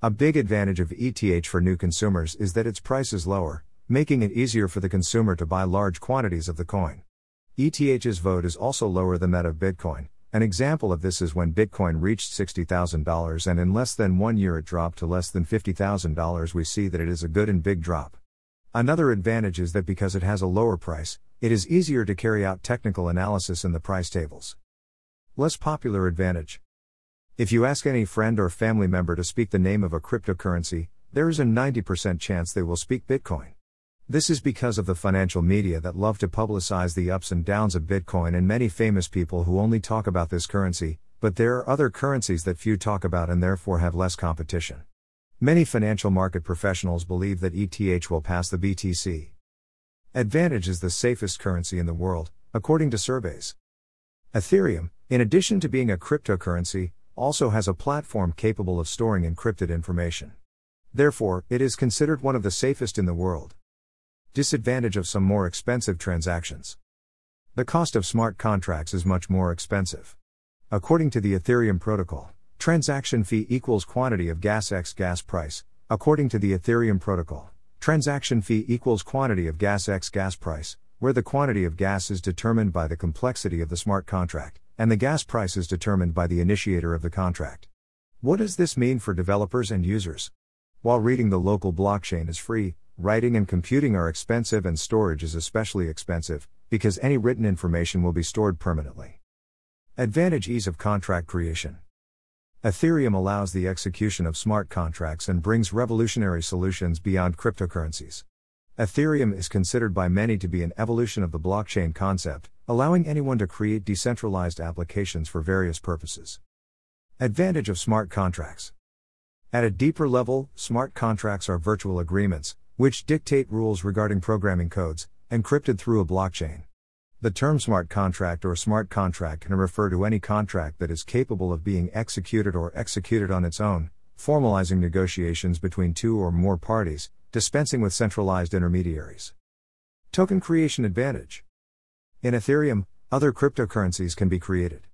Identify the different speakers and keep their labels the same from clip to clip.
Speaker 1: A big advantage of ETH for new consumers is that its price is lower, making it easier for the consumer to buy large quantities of the coin. ETH's vote is also lower than that of Bitcoin. An example of this is when Bitcoin reached $60,000 and in less than one year it dropped to less than $50,000. We see that it is a good and big drop. Another advantage is that because it has a lower price, it is easier to carry out technical analysis in the price tables. Less popular advantage. If you ask any friend or family member to speak the name of a cryptocurrency, there is a 90% chance they will speak Bitcoin. This is because of the financial media that love to publicize the ups and downs of Bitcoin and many famous people who only talk about this currency, but there are other currencies that few talk about and therefore have less competition. Many financial market professionals believe that ETH will pass the BTC. Advantage is the safest currency in the world, according to surveys. Ethereum, in addition to being a cryptocurrency, also has a platform capable of storing encrypted information. Therefore, it is considered one of the safest in the world. Disadvantage of some more expensive transactions. The cost of smart contracts is much more expensive. According to the Ethereum protocol, transaction fee equals quantity of gas x gas price. According to the Ethereum protocol, transaction fee equals quantity of gas x gas price, where the quantity of gas is determined by the complexity of the smart contract, and the gas price is determined by the initiator of the contract. What does this mean for developers and users? While reading the local blockchain is free, Writing and computing are expensive and storage is especially expensive, because any written information will be stored permanently. Advantage Ease of contract creation. Ethereum allows the execution of smart contracts and brings revolutionary solutions beyond cryptocurrencies. Ethereum is considered by many to be an evolution of the blockchain concept, allowing anyone to create decentralized applications for various purposes. Advantage of smart contracts. At a deeper level, smart contracts are virtual agreements, which dictate rules regarding programming codes, encrypted through a blockchain. The term smart contract or smart contract can refer to any contract that is capable of being executed or executed on its own, formalizing negotiations between two or more parties, dispensing with centralized intermediaries. Token creation advantage. In Ethereum, other cryptocurrencies can be created.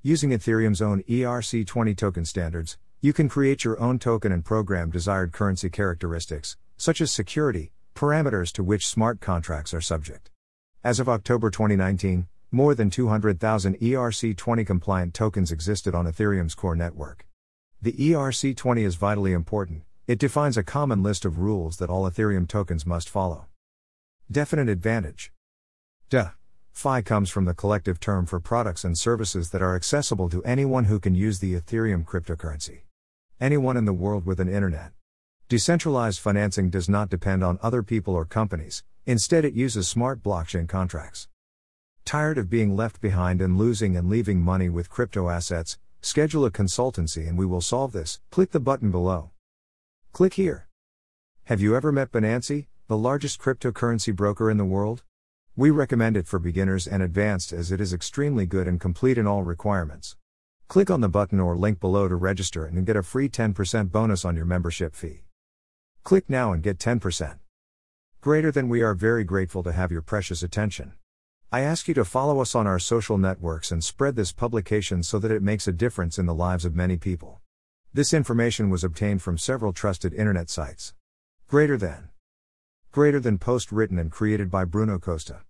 Speaker 1: Using Ethereum's own ERC20 token standards, you can create your own token and program desired currency characteristics, such as security, parameters to which smart contracts are subject. As of October 2019, more than 200,000 ERC20 compliant tokens existed on Ethereum's core network. The ERC20 is vitally important, it defines a common list of rules that all Ethereum tokens must follow. DeFi advantage. DE. FI comes from the collective term for products and services that are accessible to anyone who can use the Ethereum cryptocurrency. Anyone in the world with an internet. Decentralized financing does not depend on other people or companies, instead, it uses smart blockchain contracts. Tired of being left behind and losing and leaving money with crypto assets? Schedule a consultancy and we will solve this. Click the button below. Click here. Have you ever met Binance, the largest cryptocurrency broker in the world? We recommend it for beginners and advanced as it is extremely good and complete in all requirements. Click on the button or link below to register and get a free 10% bonus on your membership fee. Click now and get 10%. Greater than we are very grateful to have your precious attention. I ask you to follow us on our social networks and spread this publication so that it makes a difference in the lives of many people. This information was obtained from several trusted internet sites. Greater than. Greater than post written and created by Bruno Costa.